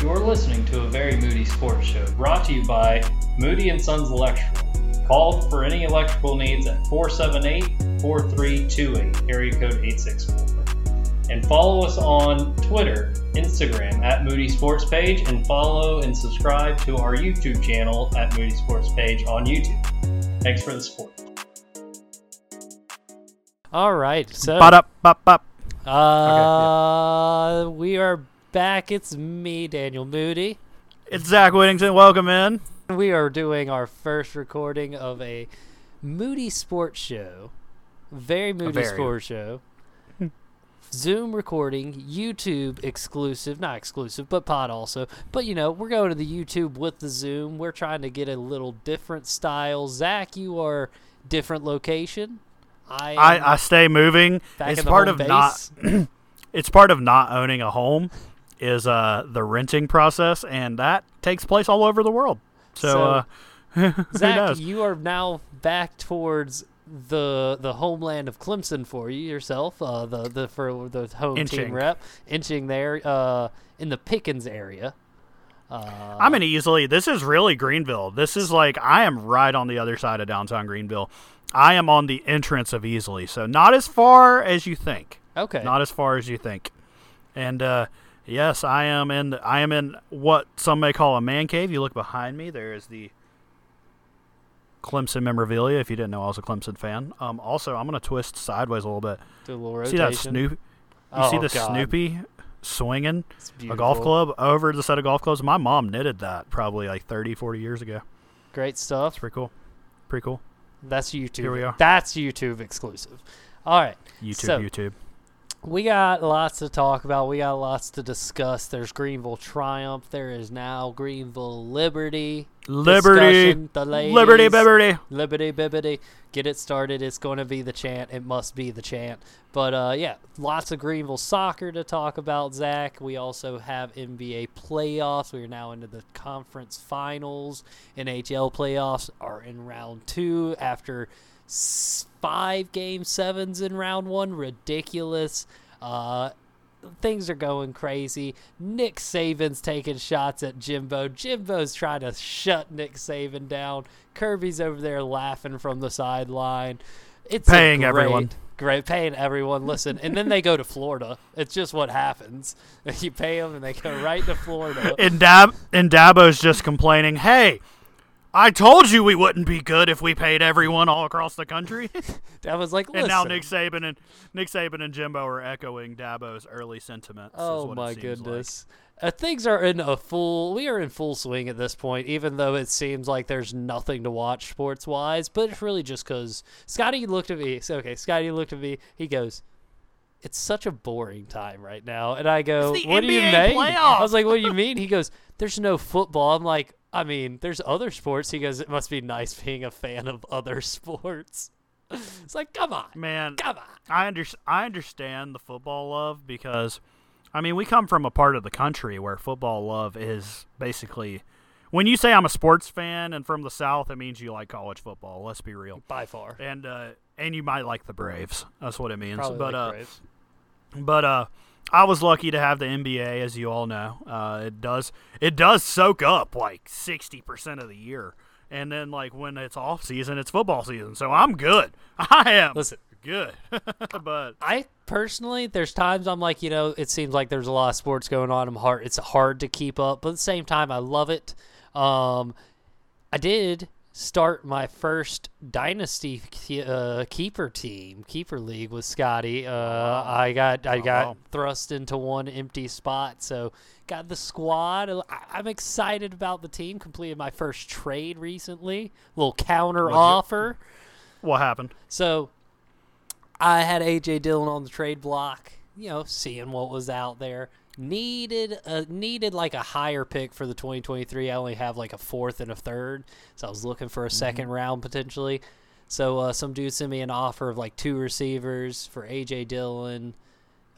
You're listening to a very Moody Sports Show brought to you by Moody and Sons Electrical. Call for any electrical needs at 478 4328, area code 864. And follow us on Twitter, Instagram at Moody Sports Page, and follow and subscribe to our YouTube channel at Moody Sports Page on YouTube. Thanks for the support. All right, so Bop, up, bop, bop. uh, we are back. It's me, Daniel Moody. It's Zach Whittington. Welcome in. We are doing our first recording of a Moody Sports Show, very Moody very. Sports Show. Zoom recording, YouTube exclusive, not exclusive, but pod also. But you know, we're going to the YouTube with the Zoom. We're trying to get a little different style. Zach, you are different location. I, I, I stay moving. it's part of not. It's part of not owning a home, is uh the renting process, and that takes place all over the world. So, So, uh, Zach, you are now back towards the the homeland of Clemson for you yourself. Uh, the the for the home team rep, inching there uh, in the Pickens area. Uh, I'm in Easley. This is really Greenville. This is like I am right on the other side of downtown Greenville. I am on the entrance of Easley, so not as far as you think. okay. Not as far as you think. And uh, yes, I am in. I am in what some may call a man cave. You look behind me. There is the Clemson memorabilia. If you didn't know, I was a Clemson fan. Um, also, I'm gonna twist sideways a little bit. Do a little rotation. See that Snoop? You oh, see the God. Snoopy swinging a golf club over the set of golf clubs? My mom knitted that probably like 30, 40 years ago. Great stuff. It's pretty cool. Pretty cool. That's YouTube. Here we are. That's YouTube exclusive. All right. YouTube, So- YouTube. We got lots to talk about. We got lots to discuss. There's Greenville Triumph. There is now Greenville Liberty. Liberty. The ladies. Liberty, Liberty. Liberty bibbity. Get it started. It's going to be the chant. It must be the chant. But uh, yeah, lots of Greenville soccer to talk about, Zach. We also have NBA playoffs. We are now into the conference finals. NHL playoffs are in round two after s- five game sevens in round one. Ridiculous. Uh, things are going crazy. Nick Saban's taking shots at Jimbo. Jimbo's trying to shut Nick Saban down. Kirby's over there laughing from the sideline. It's Paying great, everyone. Great, paying everyone. Listen, and then they go to Florida. It's just what happens. You pay them, and they go right to Florida. And Dab and Dabo's just complaining, "Hey, I told you we wouldn't be good if we paid everyone all across the country." Was like, and now. Nick Saban and Nick Saban and Jimbo are echoing Dabo's early sentiments. Oh my seems like. goodness. Uh, things are in a full. We are in full swing at this point, even though it seems like there's nothing to watch sports wise. But it's really just because Scotty looked at me. So okay, Scotty looked at me. He goes, "It's such a boring time right now," and I go, "What do you NBA mean?" I was like, "What do you mean?" He goes, "There's no football." I'm like, "I mean, there's other sports." He goes, "It must be nice being a fan of other sports." It's like, come on, Man, come on. I under, I understand the football love because, I mean, we come from a part of the country where football love is basically. When you say I'm a sports fan and from the South, it means you like college football. Let's be real. By far, And uh, and you might like the Braves. That's what it means. probably but like uh, Braves. but uh, I was lucky to have the NBA, as you all know. Uh, it does it does soak up like sixty percent of the year, and then like when it's off season, it's football season. So I'm good. I am Listen. good. but I personally, there's times I'm like, you know, it seems like there's a lot of sports going on. I'm hard. It's hard to keep up, but at the same time, I love it. Um, I did start my first dynasty uh, keeper team, keeper league with Scotty. Uh, I got I Oh, got wow. thrust into one empty spot, so got the squad. I- I'm excited about the team. Completed my first trade recently. little counter What'd you- offer. what happened? So I had AJ Dillon on the trade block, you know, seeing what was out there. Needed a needed like a higher pick for the 2023. I only have like a fourth and a third, so I was looking for a second round potentially. So uh, some dude sent me an offer of like two receivers for AJ Dillon,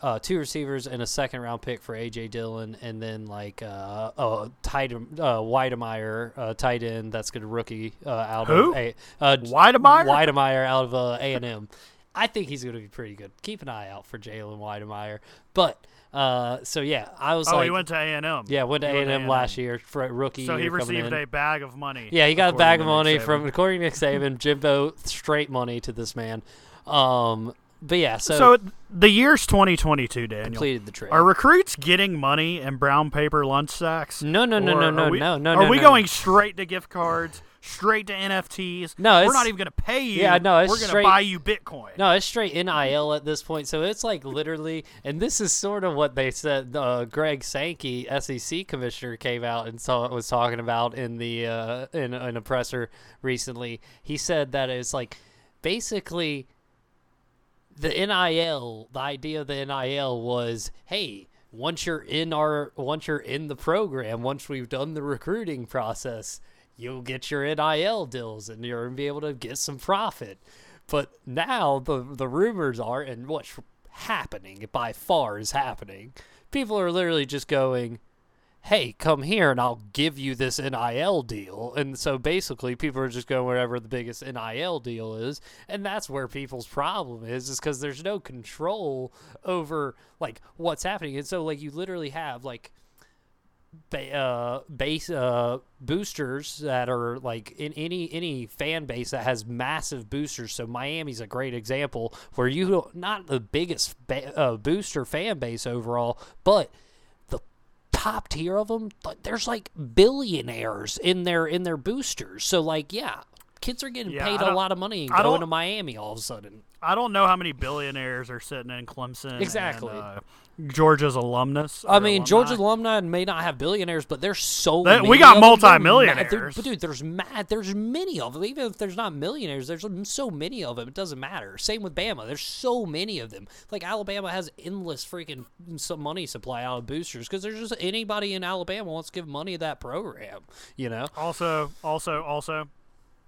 uh, two receivers and a second round pick for AJ Dillon, and then like uh, a tight uh, Wydermyer, uh, tight end that's good rookie uh, out Who? of a uh, Wydermyer? Wydermyer out of uh, A and M. I think he's going to be pretty good. Keep an eye out for Jalen Wydermyer. But Uh, so yeah, I was Oh, like, he went to A and M. yeah, went to A and M last year for a rookie So he received a bag of money. Yeah, he got a bag of money from, according to Nick Saban, Jimbo, straight money to this man. Um, but yeah, so, So the year's 2022, Daniel. completed the trade. Are recruits getting money in brown paper lunch sacks? No, no, no, no, no, we, no, no, Are no, we no. going straight to gift cards, straight to NFTs? No, we're not even going to pay you. Yeah, no, we're going to buy you Bitcoin. No, it's straight NIL at this point. So it's like literally, and this is sort of what they said. Uh, Greg Sankey, SEC commissioner, came out and saw, was talking about in the uh, in, in a presser recently. He said that it's like basically the NIL. The idea of the NIL was, hey. Once you're in our, once you're in the program, once we've done the recruiting process, you'll get your NIL deals and you're gonna be able to get some profit. But now the the rumors are, and what's happening by far is happening. People are literally just going, "Hey, come here, and I'll give you this NIL deal." And so basically, people are just going wherever the biggest NIL deal is, and that's where people's problem is, is because there's no control over like what's happening. And so, like, you literally have like ba- uh, base uh, boosters that are like in any any fan base that has massive boosters. So Miami's a great example where you don't- the biggest ba- uh, booster fan base overall, but the top tier of them, there's like billionaires in their in their boosters. So like, yeah. Kids are getting Yeah, paid a lot of money and going to Miami all of a sudden. I don't know how many billionaires are sitting in Clemson. and, Exactly. uh, Georgia's alumnus. I mean, alumni. Georgia's alumni may not have billionaires, but there's so we got of them. They're multimillionaires. But dude, there's mad. There's many of them. Even if there's not millionaires, there's so many of them. It doesn't matter. Same with Bama. There's so many of them. Like Alabama has endless freaking some money supply out of boosters because there's just anybody in Alabama wants to give money to that program. You know. Also, also, also,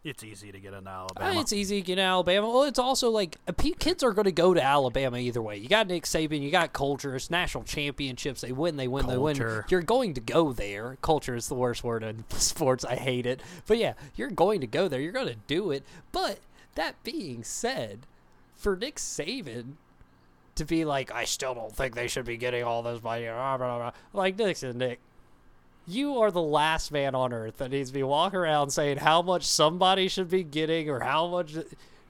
it's easy to get into Uh, Alabama. It's easy to get in Alabama. Well, it's also like uh, kids are going to go to Alabama either way. You got Nick Saban, you got culture. It's national championships. They win, they win, they win. You're going to go there. Culture is the worst word in sports. I hate it. But yeah, you're going to go there. You're going to do it. But that being said, for Nick Saban to be like, I still don't think they should be getting all this money. blah, blah, blah," Like Nick said, Nick, you are the last man on earth that needs to be walking around saying how much somebody should be getting or how much.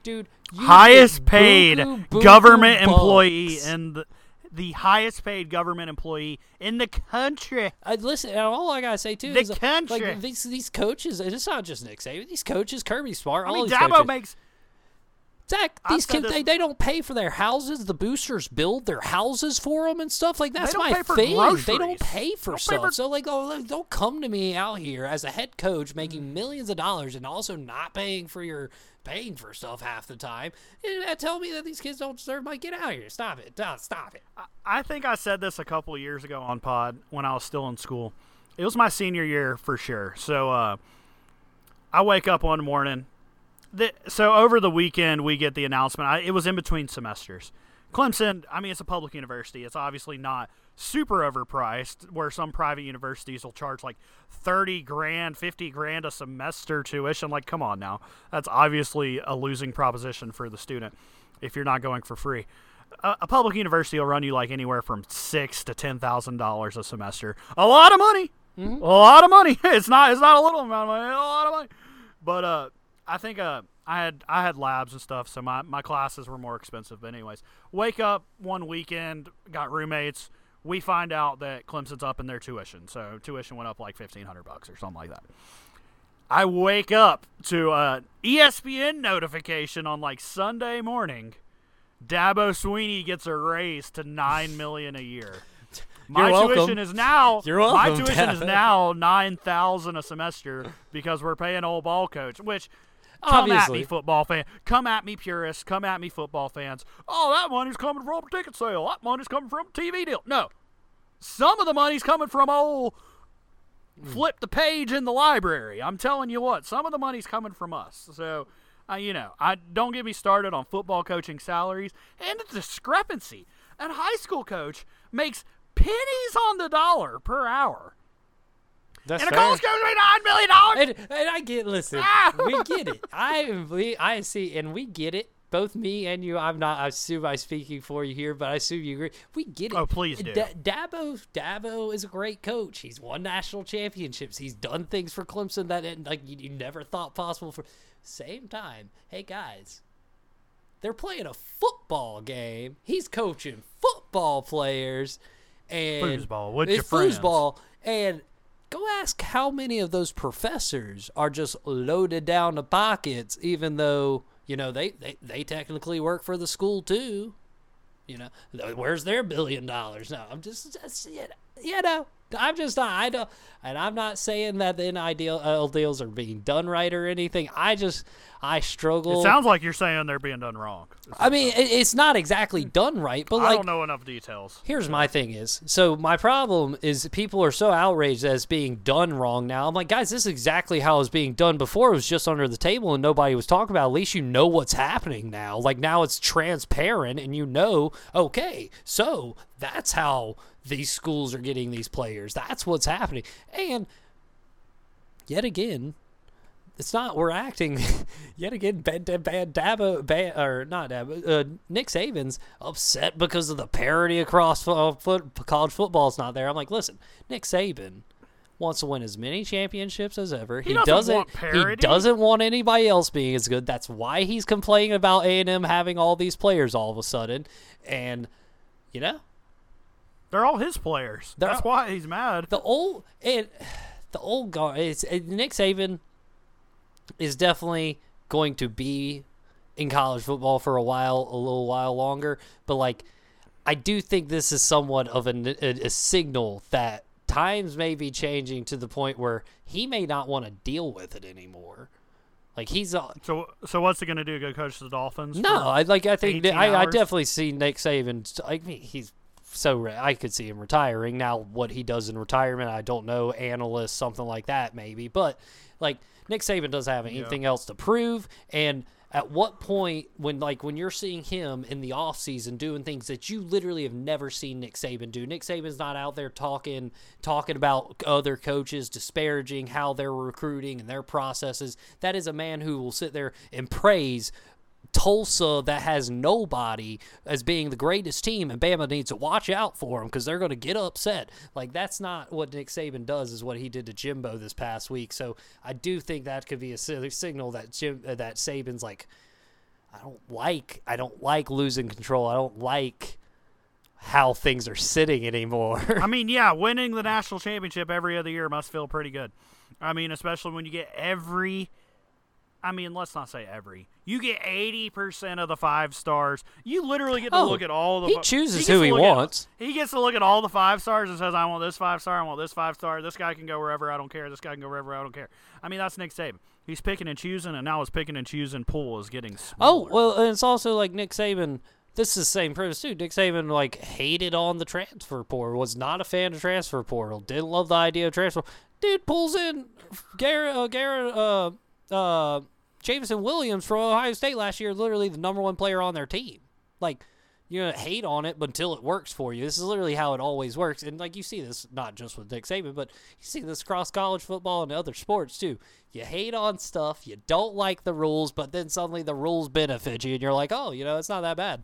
Dude, highest paid government employee and the the highest paid government employee in the country. I, listen, and all I gotta say too The is country. like these these coaches. and It's not just Nick Saban. These coaches, Kirby Smart, I all mean, these Dabo coaches. makes Zach, these kids, they, they don't pay for their houses. The boosters build their houses for them and stuff like that's my pay thing. They don't pay for Don't pay stuff. for- So like, oh, don't come to me out here as a head coach making millions of dollars and also not paying for your paying for stuff half the time. And uh, tell me that these kids don't deserve my Get out of here. Stop it. Stop it. I think I said this a couple of years ago on Pod when I was still in school. It was my senior year for sure. So uh, I wake up one morning. The, so over the weekend we get the announcement. I, it was in between semesters. Clemson, I mean, it's a public university. It's obviously not super overpriced, where some private universities will charge like thirty grand, fifty grand a semester tuition. Like, come on now, that's obviously a losing proposition for the student if you're not going for free a, a public university will run you like anywhere from six to ten thousand dollars a semester. A lot of money. A lot of money. It's not. It's not a little amount of money. A lot of money. But uh, I think uh, I had I had labs and stuff, so my my classes were more expensive. But anyways, wake up one weekend, got roommates. We find out that Clemson's up in their tuition, so tuition went up like fifteen hundred bucks or something like that. I wake up to a E ESPN notification on like Sunday morning. Dabo Sweeney gets a raise to nine million a year. My You're welcome. tuition is now You're my welcome, tuition is now nine thousand a semester because we're paying old ball coach. Which come at me, football fan. Come at me, purists. Come at me, football fans. Oh, that money's coming from a ticket sale. That money's coming from a TV deal. No, some of the money's coming from old flip the page in the library. I'm telling you what, some of the money's coming from us. So, uh, you know, I don't get me started on football coaching salaries and the discrepancy. A high school coach makes pennies on the dollar per hour, That's and a fair. college coach makes nine million dollars. and, and I get listen, Ah! we get it. I we, I see, and we get it. both me and you. I'm not. I assume I'm speaking for you here, but I assume you agree. We get it. Oh, please do. Da- Dabo, Dabo is a great coach. He's won national championships. He's done things for Clemson that like you, you never thought possible. For same time, hey guys, they're playing a football game. He's coaching football players and Foosball with it's your friends. foosball. And go ask how many of those professors are just loaded down the pockets, even though you know they they, they technically work for the school too. You know, where's their billion dollars? No, I'm just, just you know, I'm just not. I don't, and I'm not saying that the NIL deals are being done right or anything. I just, I struggle. It sounds like you're saying they're being done wrong. I mean, it, it's not exactly done right, but I like I don't know enough details. Here's my thing is so my problem is people are so outraged that it's being done wrong now. I'm like, guys, this is exactly how it was being done before. It was just under the table and nobody was talking about. It. At least you know what's happening now. Like now it's transparent and you know, okay, so that's how these schools are getting these players. That's what's happening. And yet again, it's not we're acting yet again bad bad Dabo bad, or not Dabo uh, Nick Saban's upset because of the parity across fo- foot, college football is not there. I'm like, listen, Nick Saban wants to win as many championships as ever. He, doesn't want he doesn't want anybody else being as good. That's why he's complaining about A&M having all these players all of a sudden. And you know, They're all his players. That's all- why he's mad. the old it the old guard it's it, Nick Saban is definitely going to be in college football for a while, a little while longer. But like, I do think this is somewhat of an, a, a signal that times may be changing to the point where he may not want to deal with it anymore. Like he's uh, So, so what's he gonna do? Go coach the Dolphins? no, I like. I think I, I definitely see Nick Saban. I mean, he's so re- I could see him retiring. Now, what he does in retirement, I don't know. Analyst, something like that, maybe. But like Nick Saban doesn't have anything else to prove, and at what point when like when you're seeing him in the off season doing things that you literally have never seen Nick Saban do. Nick Saban's not out there talking talking about other coaches disparaging how they're recruiting and their processes. That is a man who will sit there and praise Tulsa that has nobody as being the greatest team, and Bama needs to watch out for them because they're going to get upset. Like that's not what Nick Saban does. Is what he did to Jimbo this past week. So I do think that could be a signal that Jim uh, that Saban's like, I don't like I don't like losing control. I don't like how things are sitting anymore. I mean, yeah, winning the national championship every other year must feel pretty good. I mean, especially when you get every. I mean, let's not say every. You get eighty percent of the five stars. You literally get to Oh, look at all the. he chooses gets who he look at- wants. he gets to look at all the five stars and says, "I want this five star. I want this five star. This guy can go wherever. I don't care. This guy can go wherever. I don't care." I mean, that's Nick Saban. He's picking and choosing, and now his picking and choosing pool is getting Oh well, and it's also like Nick Saban. This is the same premise too. Nick Saban like hated on the transfer portal. Was not a fan of transfer portal. Didn't love the idea of transfer. Dude pulls in Garrett, uh, Garrett, uh, uh, Jameson Williams from Ohio State last year. Literally the number one player on their team. Like you're gonna hate on it, but until it works for you, this is literally how it always works. And like you see this not just with Nick Saban, but you see this across college football and other sports too. You hate on stuff, you don't like the rules, but then suddenly the rules benefit you, and you're like, oh, you know, it's not that bad.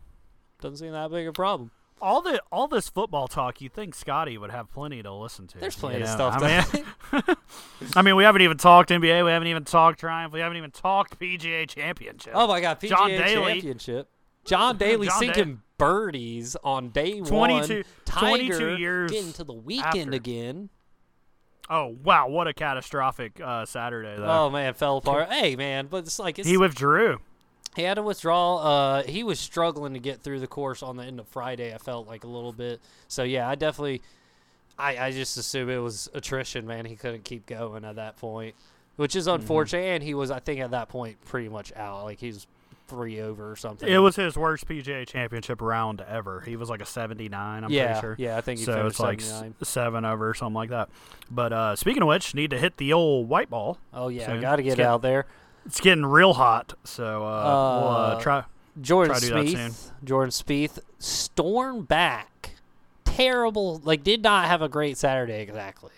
Doesn't seem that big a problem. All the all this football talk, you think Scotty would have plenty to listen to? There's you plenty of stuff. I mean, I mean, we haven't even talked NBA. We haven't even talked Triumph. We haven't even talked PGA Championship. oh my God, PGA John. Championship. John Daly John sinking birdies on day 22 one. Tiger 22 years getting to the weekend after. again. Oh wow, what a catastrophic uh, Saturday though. Oh man, fell apart. hey man, but it's like it's he withdrew. He had a withdrawal. Uh, he was struggling to get through the course on the end of Friday. I felt like a little bit. So yeah, I definitely, I, I just assume it was attrition. Man, he couldn't keep going at that point, which is Mm-hmm. unfortunate. And he was, I think, at that point, pretty much out. Like he's three over or something. It was his worst PGA Championship round ever. He was like a 79. I'm yeah, pretty sure. yeah. I think he so it's like seven over or something like that. But uh, speaking of which, need to hit the old white ball. Oh yeah, soon. got to get get- out there. It's getting real hot, so uh, we'll uh, Uh, try. Jordan Try to do that Spieth. Jordan Spieth storm back. Terrible. Like did not have a great Saturday exactly.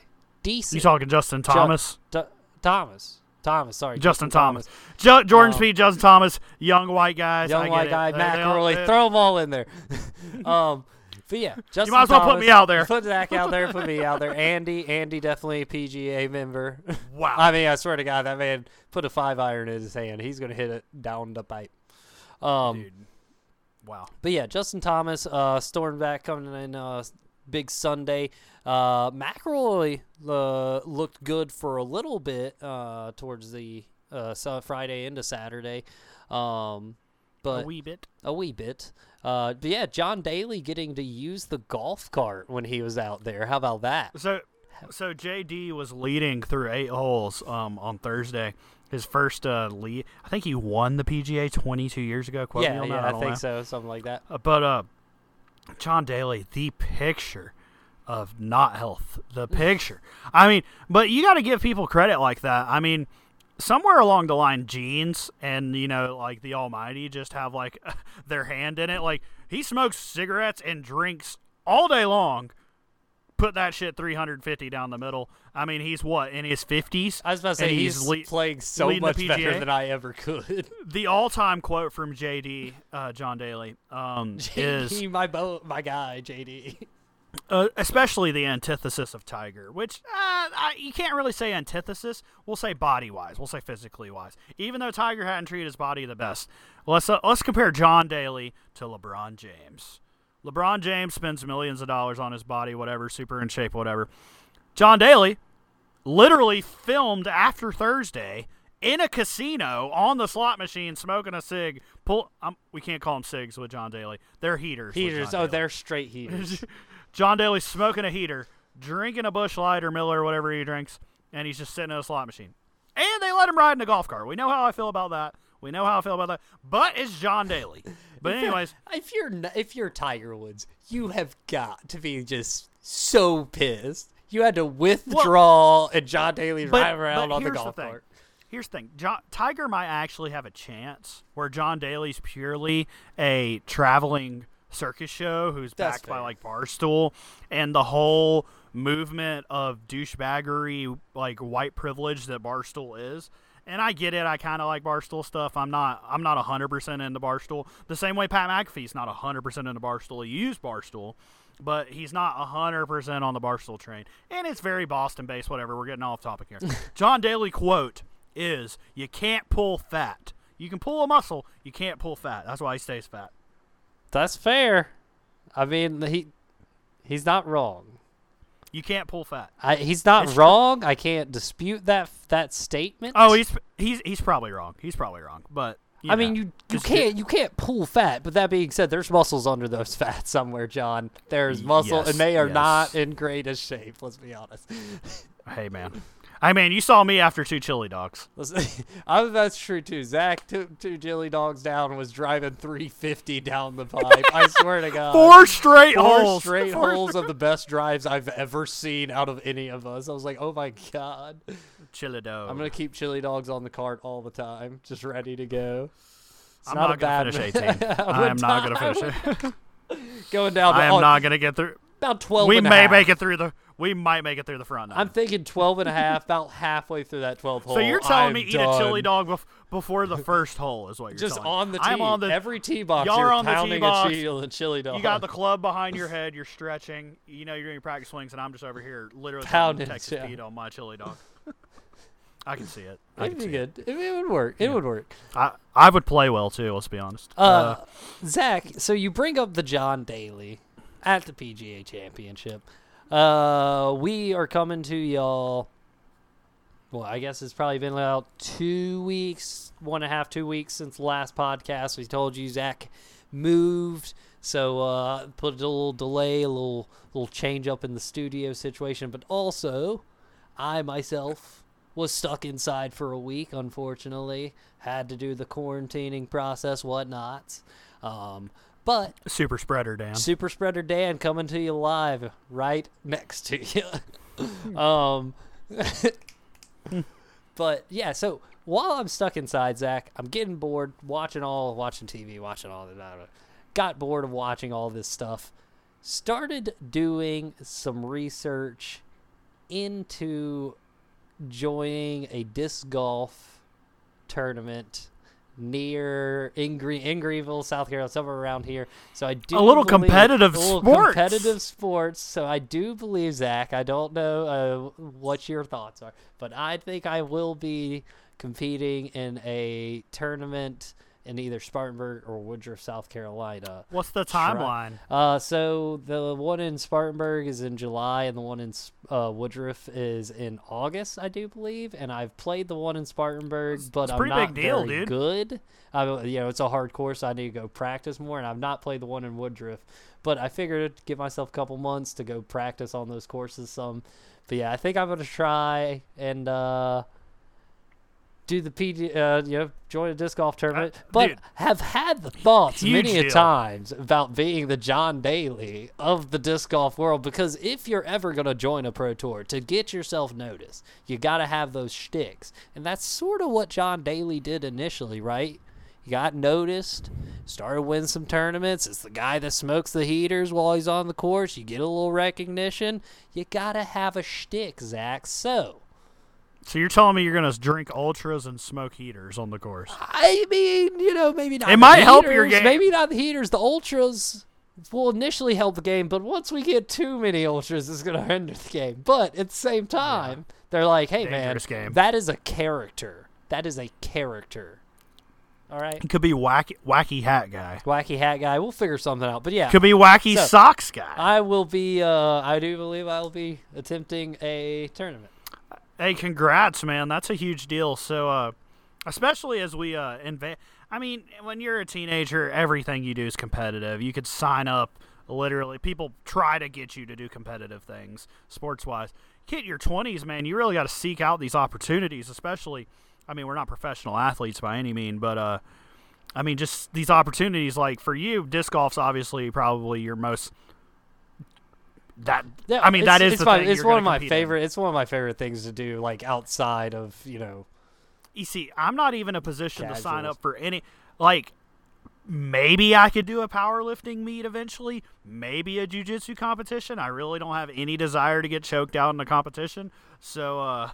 Decent. You talking Justin Thomas? T- Thomas. Thomas. Sorry, Justin Thomas. Jo- Jordan Um, Spieth, Justin Thomas, young white guys. Young white it. guy, Matt Corley. Throw them all in there. um, but yeah, Justin might as well put me out there. Put Zach out there. Put me out there. Andy, Andy, definitely a PGA member. Wow. I mean, I swear to God, that man put a five iron in his hand. He's gonna hit it down the pipe. Um, Dude. Wow. but yeah, Justin Thomas, uh, Stormback coming in uh, big Sunday. Uh, McIlroy uh, looked good for a little bit uh, towards the uh, Friday into Saturday, um, but a wee bit. a wee bit. Uh, but yeah, John Daly getting to use the golf cart when he was out there. How about that? So, so JD was leading through eight holes um, on Thursday. His first uh, lead. I think he won the PGA 22 years ago. Quote me yeah, yeah, that. I, don't think know. so, something like that. Uh, but uh, John Daly, the picture of not health, the picture. I mean, but you got to give people credit like that. I mean, somewhere along the line, jeans and you know, like the Almighty, just have like their hand in it. Like he smokes cigarettes and drinks all day long. Put that shit 350 down the middle. I mean, he's what in his 50s. I was about to say and he's, le- playing so much better than I ever could. the all-time quote from JD, uh, John Daly, um, is my bo- my guy, JD. Uh, especially the antithesis of Tiger, which uh, I, you can't really say antithesis. We'll say body wise. We'll say physically wise. Even though Tiger hadn't treated his body the best, let's uh, let's compare John Daly to LeBron James. LeBron James spends millions of dollars on his body, whatever, super in shape, whatever. John Daly literally filmed after Thursday in a casino on the slot machine, smoking a cig. Pull, um, we can't call them cigs with John Daly. They're heaters. Heaters. Oh, Daly. they're straight heaters. John Daly smoking a heater, drinking a Busch Light or Miller or whatever he drinks, and he's just sitting in a slot machine. And they let him ride in a golf cart. We know how I feel about that. We know how I feel about that. But it's John Daly. But anyways, if you're if you're Tiger Woods, you have got to be just so pissed. You had to withdraw, and John Daly's but, riding around on the golf thing. cart. Here's the thing. John, Tiger might actually have a chance where John Daly's purely a traveling circus show who's That's backed by like Barstool and the whole movement of douchebaggery, like white privilege that Barstool is. And I get it. I kind of like Barstool stuff. I'm not. I'm not hundred percent into Barstool. The same way Pat McAfee's not hundred percent into Barstool. He used Barstool, but he's not hundred percent on the Barstool train. And it's very Boston based. Whatever. We're getting off topic here. John Daly quote is: "You can't pull fat. You can pull a muscle. You can't pull fat. That's why he stays fat." That's fair. I mean, he he's not wrong. You can't pull fat. I, he's not It's true. wrong. I can't dispute that that statement. Oh, he's he's he's probably wrong. He's probably wrong. But I mean, you you can't you can't pull fat. But that being said, there's muscles under those fat somewhere, John. There's muscle, Yes, and they are yes. not in greatest shape. Let's be honest. Hey man. I mean, you saw me after two chili dogs. Listen, I, that's true too. Zach took two chili dogs down and was driving 350 down the pipe. I swear to God. Four straight Four holes. straight Four holes of the best drives I've ever seen out of any of us. I was like, oh my God. Chili dog. I'm going to keep chili dogs on the cart all the time, just ready to go. It's I'm not, not, a bad gonna finish 18. I I would am not gonna finish it. Going down I am not gonna get through. About 12 We may half. make it through the. We might make it through the front. Nine. I'm thinking 12 and a half, about halfway through that 12 hole. so you're telling I'm me eat a chili dog bef- before the first hole is what you're Just telling on the tee. I'm on the. Every tee box, y'all you're are on the tee box. a chili, dog. you got the club behind your head. You're stretching. You know you're doing your practice swings, and I'm just over here literally Pounding, Texas yeah. Pete on my chili dog. I can see it. I It'd be good. It, it would work. It would work. I I would play well too. Let's be honest. Uh, Zach, so you bring up the John Daly at the PGA Championship. Uh, we are coming to y'all. Well, I guess it's probably been about two weeks, one and a half, two weeks since the last podcast. We told you Zach moved, so uh, put a little delay, a little little change up in the studio situation. But also, I myself was stuck inside for a week. Unfortunately, had to do the quarantining process, whatnot. Um, but Super spreader, Dan. Super Spreader Dan coming to you live right next to you. um, but yeah, so while I'm stuck inside, Zach, I'm getting bored watching all watching TV, watching all the got bored of watching all this stuff. Started doing some research into joining a disc golf tournament near in, Green, in Greenville, South Carolina, somewhere around here. So I do A little believe- competitive a little sports. competitive sports. So I do believe Zach. I don't know uh, what your thoughts are, but I think I will be competing in a tournament in either Spartanburg or Woodruff, South Carolina. What's the timeline? Uh, so the one in Spartanburg is in July, and the one in uh, Woodruff is in August, I do believe. And I've played the one in Spartanburg, but it's I'm not deal, very dude. good. I, you know, it's a hard course. So I need to go practice more, and I've not played the one in Woodruff. But I figured I'd give myself a couple months to go practice on those courses some. But yeah, I think I'm gonna try and uh, do the PD, uh, you know, join a disc golf tournament. but Uh, dude, have had the thoughts many a times about being the John Daly of the disc golf world. Because if you're ever gonna join a pro tour, to get yourself noticed, you gotta have those shticks, and that's sort of what John Daly did initially, right? He got noticed, started winning some tournaments. It's the guy that smokes the heaters while he's on the course. You get a little recognition. You gotta have a shtick, Zach. So, So you're telling me you're gonna drink ultras and smoke heaters on the course? I mean, you know, maybe not. It might help your game. Maybe not the heaters. The ultras will initially help the game, but once we get too many ultras, it's going to hinder the game. But at the same time, they're like, "Hey, Dangerous man, game. that is a character. That is a character." All right, It could be wacky, wacky hat guy. wacky hat guy. We'll figure something out. But yeah, Could be wacky So- socks guy. I will be. Uh, I do believe I will be attempting a tournament. Hey, congrats, man. That's a huge deal. So, uh, especially as we uh, invest. I mean, when you're a teenager, everything you do is competitive. You could sign up. Literally, people try to get you to do competitive things, sports wise. Hit your 20s, man. You really got to seek out these opportunities, especially. I mean, we're not professional athletes by any mean, but uh, I mean, just these opportunities. Like for you, disc golf's obviously probably your most. That Yeah, I mean, that is it's the my, thing It's one of my compete in. favorite. It's one of my favorite things to do, like outside of you know. you see, I'm not even a position to sign up for any. Like, maybe I could do a powerlifting meet eventually. Maybe a jujitsu competition. I really don't have any desire to get choked out in a competition. So, uh,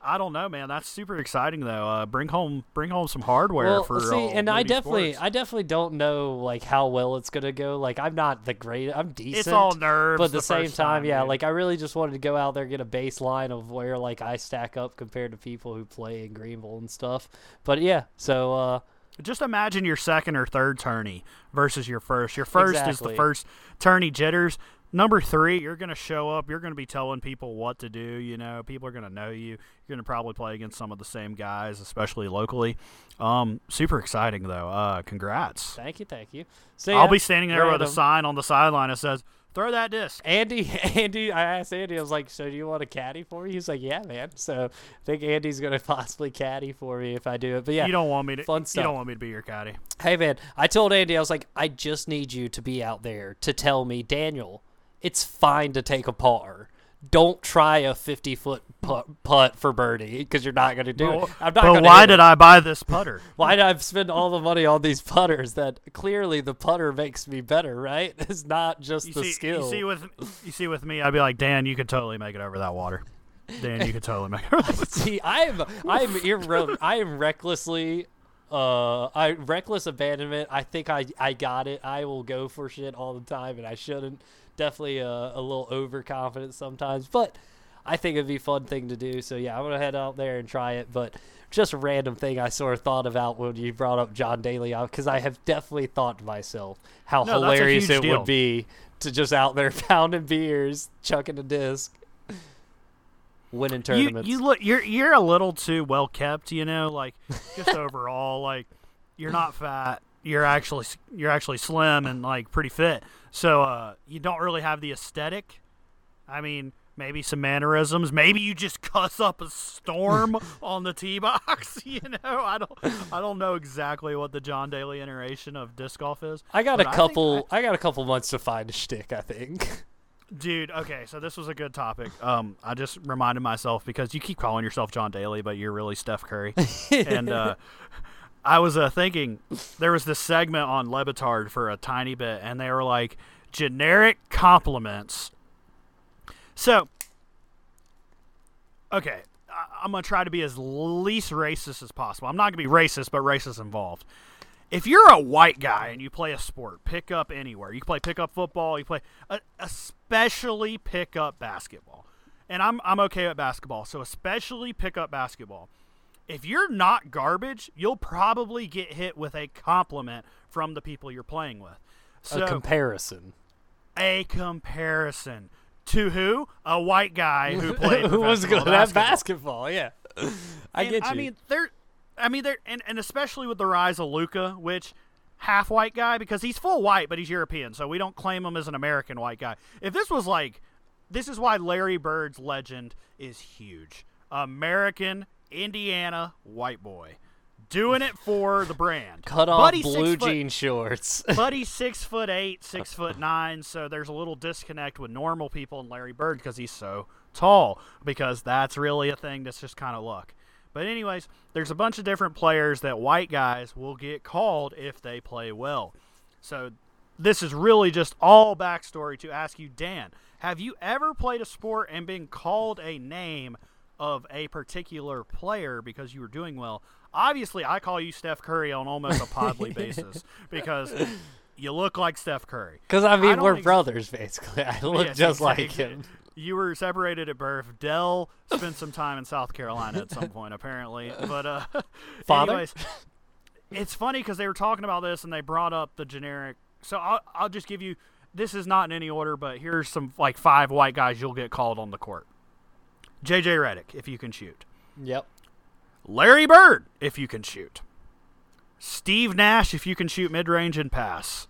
I don't know, man. That's super exciting though. Uh, bring home, bring home some hardware Well, for. see, uh, and I definitely, Sports. I definitely don't know like how well it's gonna go. Like I'm not the great. I'm decent. It's all nerves. but at the, the same first time, yeah, dude. like I really just wanted to go out there get a baseline of where like I stack up compared to people who play in Greenville and stuff. But yeah, so uh, Just imagine your second or third tourney versus your first. Your first is the first tourney jitters. Number three, you're going to show up. You're going to be telling people what to do. You know, people are going to know you. You're going to probably play against some of the same guys, especially locally. Um, super exciting though. Uh, congrats. thank you, thank you. So I'll yeah, be standing there with a sign on the sideline that says "Throw that disc." Andy, Andy, I asked Andy, I was like, so do you want a caddy for me? He's like, yeah, man. So I think Andy's gonna possibly caddy for me if I do it. But yeah, You don't want me to. fun stuff. You don't want me to be your caddy. Hey man, I told Andy I was like, I just need you to be out there to tell me, Daniel, it's fine to take a par. Don't try a fifty foot putt, putt for birdie because you're not gonna do it. But, I'm not but why did it. I buy this putter? Why did I spend all the money on these putters? That clearly the putter makes me better, right? It's not just You the see, skill. you see with you see with me, I'd be like, Dan, you could totally make it over that water. Dan, you could totally make it. Over that See, I am I am irre- I am recklessly uh I reckless abandonment. I think I I got it. I will go for shit all the time and I shouldn't. Definitely a, a little overconfident sometimes, but I think it'd be a fun thing to do. So yeah, I'm gonna head out there and try it. But just a random thing I sort of thought about when you brought up John Daly uh, because I have definitely thought to myself how No, hilarious it deal. would be to just out there pounding beers, chucking a disc, winning you, tournaments. you look you're you're a little too well kept, you know, like just overall like you're not fat. You're actually you're actually slim and like pretty fit. So uh you don't really have the aesthetic. I mean, maybe some mannerisms. Maybe you just cuss up a storm on the tee box, you know? I don't I don't know exactly what the John Daly iteration of disc golf is. I got a I think couple. I, got a couple months to find a shtick. I think. Dude, okay, so this was a good topic. Um, I just reminded myself because you keep calling yourself John Daly, but you're really Steph Curry. and uh, I was uh, thinking there was this segment on Le Batard for a tiny bit, and they were like generic compliments. So, okay, I- I'm gonna try to be as least racist as possible. I'm not gonna be racist, but racist involved. If you're a white guy and you play a sport, pick up anywhere. You can play pick up football. You play, uh, especially pick up basketball. And I'm I'm okay with basketball, so especially pick up basketball. If you're not garbage, you'll probably get hit with a compliment from the people you're playing with. So, a comparison. a comparison to who? A white guy who played Who was good at basketball? Yeah, I And, get you. I mean, they're, I mean, they're, and, and especially with the rise of Luka, which half white guy because he's full white, but he's European, so we don't claim him as an American white guy. If this was like, this is why Larry Bird's legend is huge. American Indiana white boy, doing it for the brand. cut off Buddy's blue jean shorts. Buddy's six foot eight, six foot nine, so there's a little disconnect with normal people and Larry Bird because he's so tall. Because that's really a thing that's just kind of luck. But anyways, there's a bunch of different players that white guys will get called if they play well. So this is really just all backstory to ask you, Dan, have you ever played a sport and been called a name of a particular player because you were doing well? Obviously, I call you Steph Curry on almost a podly basis because you look like Steph Curry. Because I mean, don't we're ex- brothers basically. I look Yes, just like him. You were separated at birth. Dell spent some time in South Carolina at some point, apparently. But uh, Father? anyways, it's funny because they were talking about this and they brought up the generic. So I'll, I'll just give you. This is not in any order, but here's some like five white guys you'll get called on the court. JJ Redick, if you can shoot. Yep. Larry Bird, if you can shoot. Steve Nash, if you can shoot mid range and pass.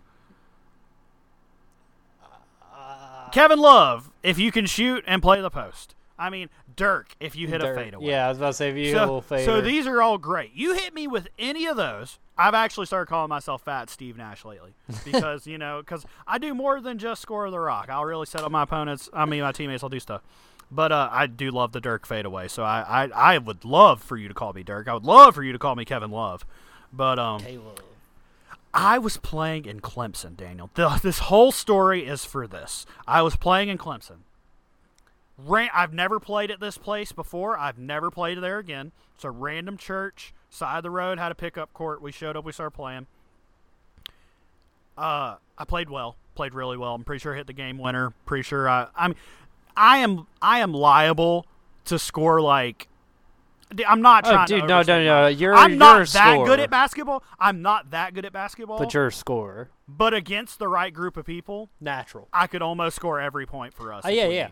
Uh, Kevin Love, if you can shoot and play the post. I mean, Dirk, if you hit Dirk. a fadeaway. Yeah, I was about to say if you hit a So, little fader. so these are all great. You hit me with any of those. I've actually started calling myself Fat Steve Nash lately because you know because I do more than just score the rock. I'll really set up my opponents. I mean my teammates. I'll do stuff. But uh, I do love the Dirk fadeaway. So I, I I would love for you to call me Dirk. I would love for you to call me Kevin Love. But um, Caleb. I was playing in Clemson, Daniel. The, this whole story is for this. I was playing in Clemson. Ran, I've never played at this place before. I've never played there again. It's a random church, side of the road, had a pickup court. We showed up, we started playing. Uh, I played well, played really well. I'm pretty sure I hit the game winner. Pretty sure I, I'm, I am, I am liable to score like. I'm not Oh, trying dude, to. no, no, no. You're I'm you're not that good at basketball. I'm not that good at basketball. But you're a scorer. But against the right group of people, Natural. I could almost score every point for us. Oh, if yeah, we yeah.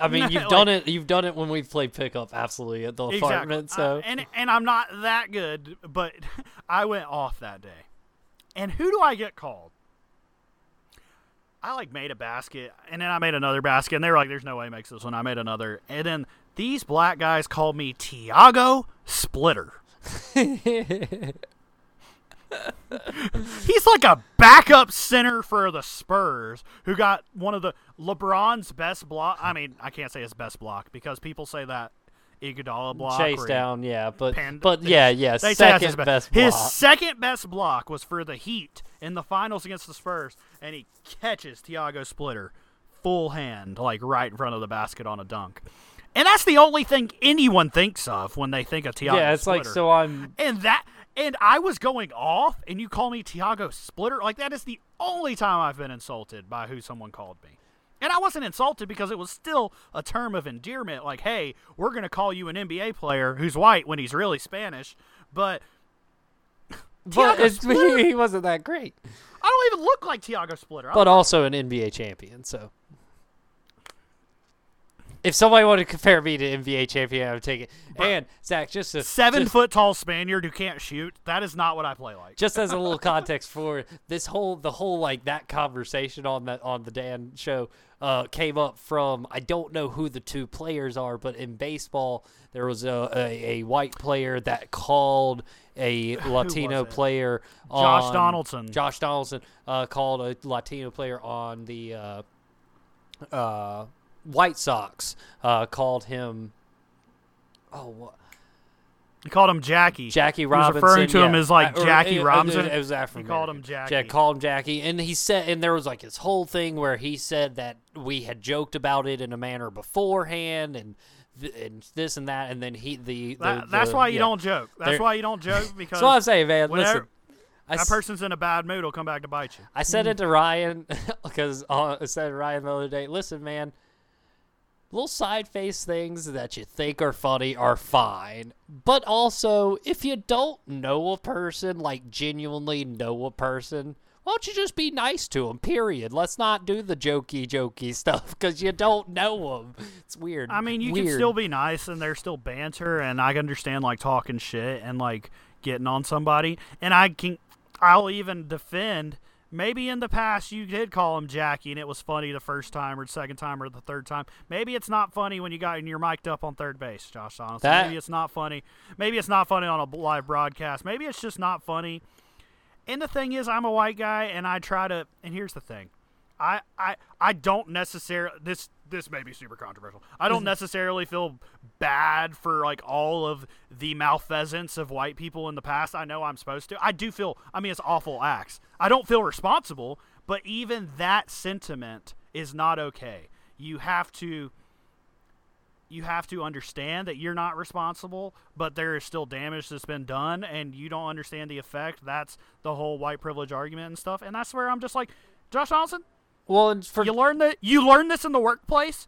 I mean, you've Like- done it. You've done it when we've played pickup, absolutely at the apartment. So Uh, and and I'm not that good, but I went off that day. And who do I get called? I like made a basket, and then I made another basket, and they were like, "There's no way he makes this one." I made another, and then these black guys called me Tiago Splitter. He's like a backup center for the Spurs, who got one of the LeBron's best block. I mean, I can't say his best block because people say that Iguodala block chase down, yeah, but panned- but yeah, yeah, second his be- best His second best block was for the Heat in the finals against the Spurs, and he catches Tiago Splitter full hand, like right in front of the basket on a dunk. And that's the only thing anyone thinks of when they think of Tiago. yeah, it's like so I'm And that, and I was going off, and you call me Tiago Splitter. Like that is the only time I've been insulted by who someone called me. And I wasn't insulted because it was still a term of endearment. Like, hey, we're gonna call you an NBA player who's white when he's really Spanish. But but Tiago it's, Splitter? he wasn't that great. I don't even look like Tiago Splitter. I But also an NBA champion, so if somebody wanted to compare me to NBA champion, I would take it. And Zach, just to, seven just, foot tall Spaniard who can't shoot. That is not what I play like. just as a little context for this whole the whole like that conversation on that on the Dan show uh, came up from I don't know who the two players are, but in baseball there was a, a, a white player that called a Latino player Josh Donaldson. Josh Donaldson uh, called a Latino player on the uh, uh, White Sox uh, called him. Oh, what? He called him Jackie. Jackie He was Robinson. referring to him as like Uh, or Jackie it- Robinson. It, was African. He called him Jackie. Yeah, called him Jackie, and he said, and there was like this whole thing where he said that we had joked about it in a manner beforehand, and th- and this and that, and then he the, the That, that's the- why you yeah. don't joke. That's why you don't joke because That's what I'm saying, man. Listen, I, that person's in a bad mood will come back to bite you. I said it to Ryan because uh, I said to Ryan the other day. Listen, man, little side face things that you think are funny are fine, but also if you don't know a person, like genuinely know a person. Why don't you just be nice to them? Period. Let's not do the jokey, jokey stuff because you don't know them. It's weird. I mean, you weird. can still be nice and there's still banter, and I can understand like talking shit and like getting on somebody, and I can, I'll even defend. Maybe in the past you did call him Jackie, and it was funny the first time or the second time or the third time. Maybe it's not funny when you got and you're mic'd up on third base, Josh. Honestly, That- maybe it's not funny. Maybe it's not funny on a live broadcast. Maybe it's just not funny. And the thing is, I'm a white guy, and I try to. And here's the thing, I I I don't necessarily this this may be super controversial. I don't mm-hmm. necessarily feel bad for like all of the malfeasance of white people in the past. I know I'm supposed to. I do feel. I mean, it's awful acts. I don't feel responsible, but even that sentiment is not okay. You have to you have to understand that you're not responsible, but there is still damage that's been done, and you don't understand the effect. That's the whole white privilege argument and stuff. And that's where I'm just like, Josh Donaldson, well, and for you learn that you learn this in the workplace.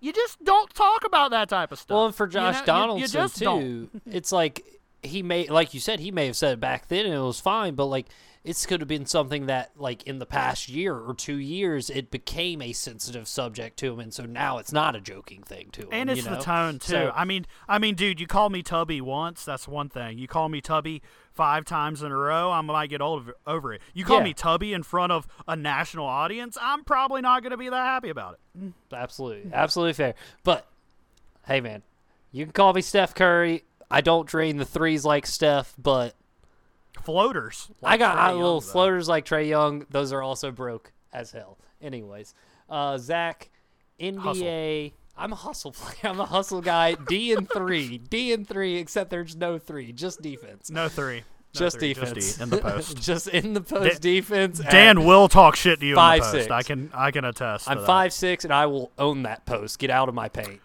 You just don't talk about that type of stuff. Well, and for You Josh know, Donaldson you, just too, it's like he may, like you said, he may have said it back then and it was fine, but like it's could have been something that, like in the past year or two years, it became a sensitive subject to him, and so now it's not a joking thing to him. And it's you know? the tone too. So- I mean, I mean, dude, you call me Tubby once, that's one thing. You call me Tubby five times in a row, I might get old over it. You call Yeah. me Tubby in front of a national audience, I'm probably not going to be that happy about it. Absolutely, absolutely fair. But hey, man, you can call me Steph Curry. I don't drain the threes like Steph, but Floaters. I got Trae Young, little though. floaters like Trae Young. Those are also broke as hell. Anyways, uh, Zach, NBA. I'm a hustle player. I'm a hustle guy. D and three. D and three. Except there's no three. Just defense. No three. No just three, defense. D in the post. just in the post defense. Dan will talk shit to you Five, in the post. six. I can I can attest. I'm to that. five six, and I will own that post. Get out of my paint.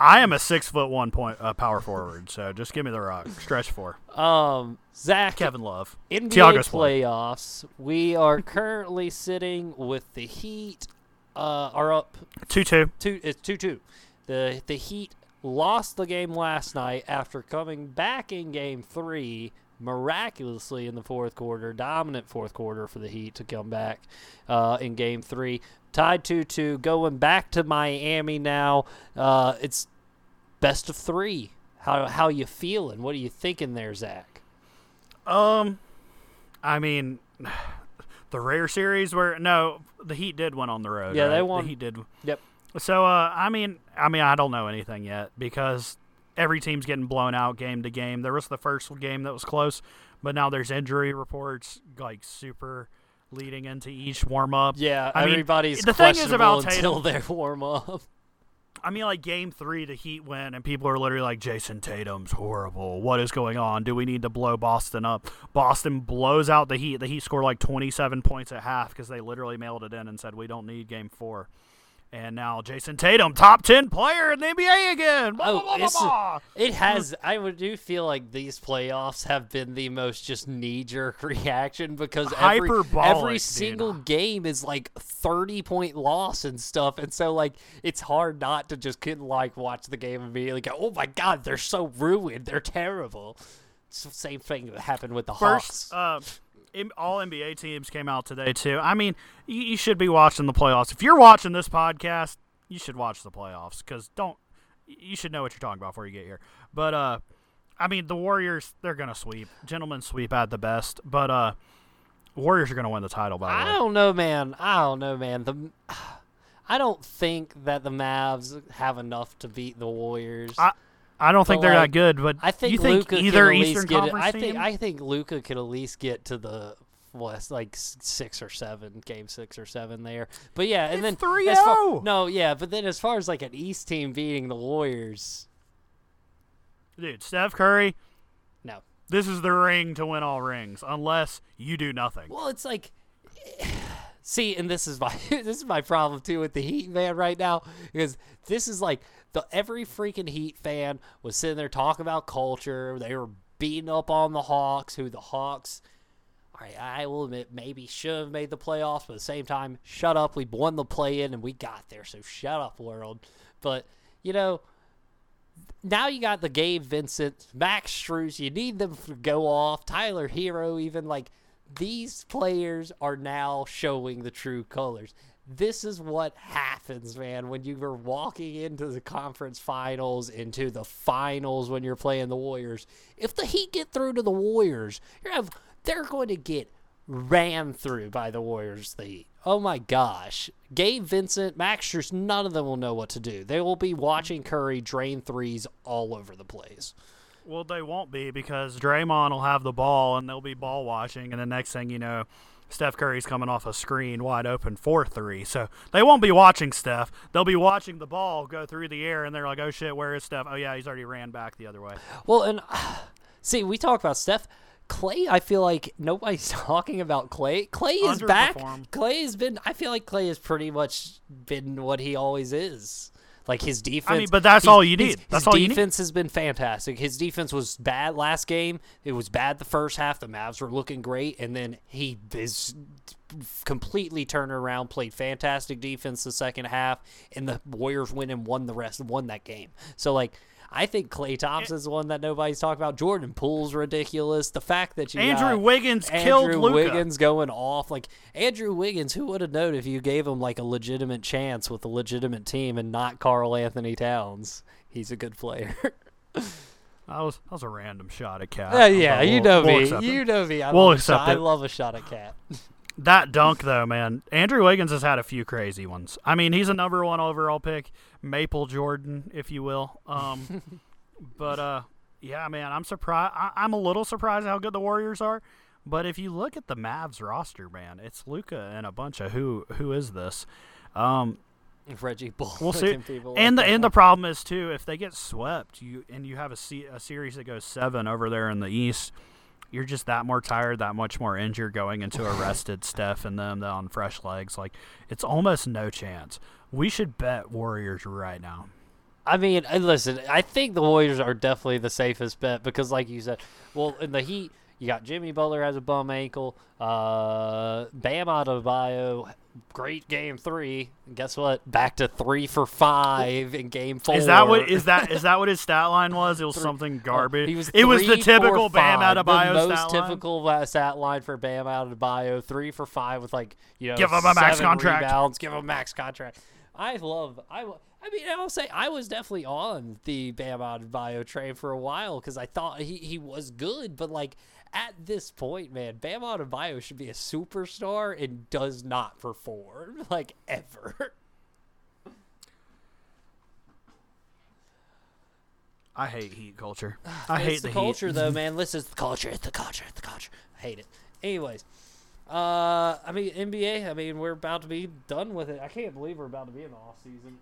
I am a six foot one point uh, power forward, so just give me the rock. Stretch four. Um, Zach, Kevin Love. NBA Tiago's play. playoffs. We are currently sitting with the Heat. Uh, are up Two two. two. It's two two. The the Heat lost the game last night after coming back in Game Three miraculously in the fourth quarter. Dominant fourth quarter for the Heat to come back uh, in Game Three. Tied two two. Going back to Miami now. Uh, it's best of three. How how you feeling? What are you thinking there, Zach? Um, I mean, the rare series where no, the Heat did win on the road. Yeah, they right? won. The Heat did. Yep. So, uh, I mean, I mean, I don't know anything yet because every team's getting blown out game to game. There was the first game that was close, but now there's injury reports like super leading into each warm up. Yeah, I mean, everybody's the thing is about until Tatum- they warm up. I mean, like game three, the Heat win, and people are literally like, Jayson Tatum's horrible. What is going on? Do we need to blow Boston up? Boston blows out the Heat. The Heat score like 27 points at half because they literally mailed it in and said, we don't need game four. And now Jayson Tatum, top 10 player in the NBA again. Blah, Oh, blah, blah, blah, blah. It has. I do feel like these playoffs have been the most just knee jerk reaction because every every dude. single game is like thirty point loss and stuff, and so like it's hard not to just couldn't like watch the game and immediately go, "Oh my god, they're so ruined, they're terrible." It's the same thing that happened with the Hawks. Uh, all NBA teams came out today too. I mean, you, you should be watching the playoffs. If you're watching this podcast, you should watch the playoffs because don't you should know what you're talking about before you get here. But uh, I mean, the Warriors they're gonna sweep, gentlemen sweep at the best. But uh, Warriors are gonna win the title. By the I way, don't know, man. I don't know, man. The I don't think that the Mavs have enough to beat the Warriors. I- I don't think they're like, that good. But I think you think Luka either Eastern get it. I think I think Luka could at least get to the West, like six or seven, game six or seven there. But yeah, and It's then 3-0. as far- oh! No, yeah, but then as far as like an East team beating the Warriors, Dude, Steph Curry, no. this is the ring to win all rings, unless you do nothing. Well, it's like, see, and this is my this is my problem too with the Heat man right now because this is like the every freaking Heat fan was sitting there talking about culture. They were beating up on the Hawks, who the Hawks. Right, I will admit maybe should have made the playoffs, but at the same time, shut up. We won the play in and we got there, so shut up, world. But you know, now you got the Gabe Vincent, Max Strus. You need them to go off. Tyler Herro, even like these players are now showing the true colors. This is what happens, man, when you are walking into the conference finals, into the finals when you're playing the Warriors. If the Heat get through to the Warriors, you have they're going to get ran through by the Warriors. The Heat. Oh my gosh. Gabe Vincent, Max Strus, none of them will know what to do. They will be watching Curry drain threes all over the place. Well, they won't be because Draymond will have the ball and they'll be ball watching, and the next thing you know, Steph Curry's coming off a screen wide open for three. So they won't be watching Steph. They'll be watching the ball go through the air, and they're like, "Oh shit, where is Steph? Oh yeah, he's already ran back the other way." Well, and see, we talk about Steph. Klay, I feel like nobody's talking about Klay. Klay is back. Klay has been. I feel like Klay has pretty much been what he always is. Like his defense. but that's he's- all you his- need. That's his all you need. defense has been fantastic. His defense was bad last game. It was bad the first half. The Mavs were looking great, and then he is completely turned around, played fantastic defense the second half, and the Warriors went and won the rest, won that game. So like. I think Klay Thompson's the one that nobody's talking about. Jordan Poole's ridiculous. The fact that you Andrew Wiggins Andrew killed Luka. Wiggins going off like Andrew Wiggins. Who would have known if you gave him like a legitimate chance with a legitimate team and not Karl-Anthony Towns? He's a good player. I was that was a random shot at Cat. Uh, yeah, But you we'll- know we'll me. You know me. I We'll love accept. I love a shot at cat. That dunk though, man. Andrew Wiggins has had a few crazy ones. I mean, he's a number one overall pick, Maple Jordan, if you will. Um, but uh, yeah, man, I'm surprised. I- I'm a little surprised how good the Warriors are. But if you look at the Mavs roster, man, it's Luka and a bunch of who who is this? Um, Reggie Bull. we'll see. and the and the problem is too, if they get swept, you and you have a, se- a series that goes seven over there in the East, you're just that more tired, that much more injured going into arrested rested Steph and them on fresh legs. Like it's almost no chance. We should bet Warriors right now. I mean, listen, I think the Warriors are definitely the safest bet because, like you said, well, in the Heat, you got Jimmy Butler has a bum ankle. Uh, Bam Adebayo, great game three. And guess what? Back to three for five in game four. Is that what is that is that what his stat line was? It was something garbage. He was it was the typical Bam five, Adebayo the most stat line. typical uh, stat line for Bam Adebayo, three for five with like you know Give him a max contract. rebounds, give him a max contract. I love I. I mean, I'll say I was definitely on the Bam Adebayo train for a while because I thought he, he was good, but like at this point, man, Bam Adebayo should be a superstar and does not perform like ever. I hate heat culture. I hate the, the, culture, heat. though, man. This is the culture. It's the culture. It's the culture. I hate it. Anyways, uh, I mean NBA. I mean, we're about to be done with it. I can't believe we're about to be in the off season.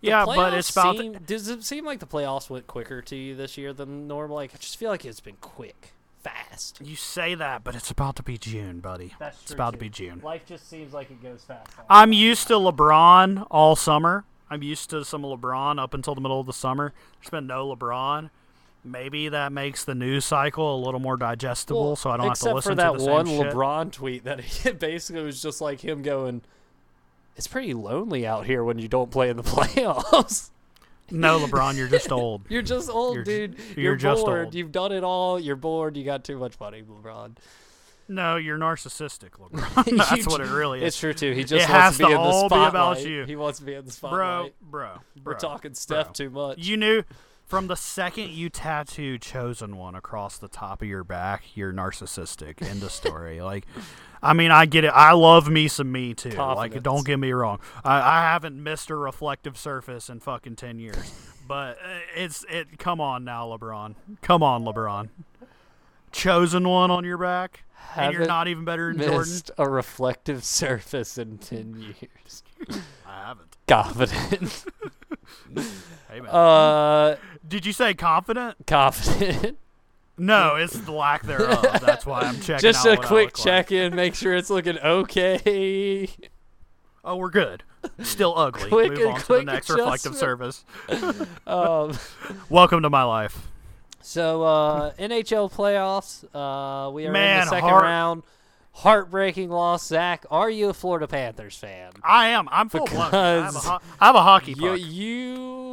The Yeah, but it's about seem- does it seem like the playoffs went quicker to you this year than normal? Like, I just feel like it's been quick, fast. you say that, but it's about to be June, buddy. That's it's about to be June. Life just seems like it goes fast. I'm used to LeBron all summer. I'm used to some LeBron up until the middle of the summer. There's been no LeBron. Maybe that makes the news cycle a little more digestible, Well, so I don't have to except listen for that to the one same shit. LeBron tweet that he basically was just like him going, "It's pretty lonely out here when you don't play in the playoffs." No, LeBron, you're just old. You're just old, You're dude. you're You're, just bored. old. You've done it all. You're bored. You got too much money, LeBron. No, you're narcissistic, LeBron. That's what it really is. It's true too. He just It wants has to be to in the all be about you. He wants to be in the spotlight. bro, spotlight. bro, We're talking Steph bro. too much. You knew from the second you tattoo chosen one across the top of your back, you're narcissistic. End of story. like, I mean, I get it. I love me some me too. Like, don't get me wrong. I, I haven't missed a reflective surface in fucking ten years. But uh, it's it. Come on now, LeBron. Come on, LeBron. Chosen one on your back, and you're Haven't even better than Jordan. Missed a reflective surface in ten years. I haven't. Confident. Hey man. uh, Did you say confident? confident. No, it's the lack thereof. That's why I'm checking. Just a quick look like. check in, make sure it's looking okay. Oh, we're good. Still ugly. Quick Move and on to the quick next reflective service. um, Welcome to my life. so uh, NHL playoffs. Uh, we are in the second heart- round. Heartbreaking loss. Zach, are you a Florida Panthers fan? I am. I'm full blown. I have a, ho- I have a hockey You, you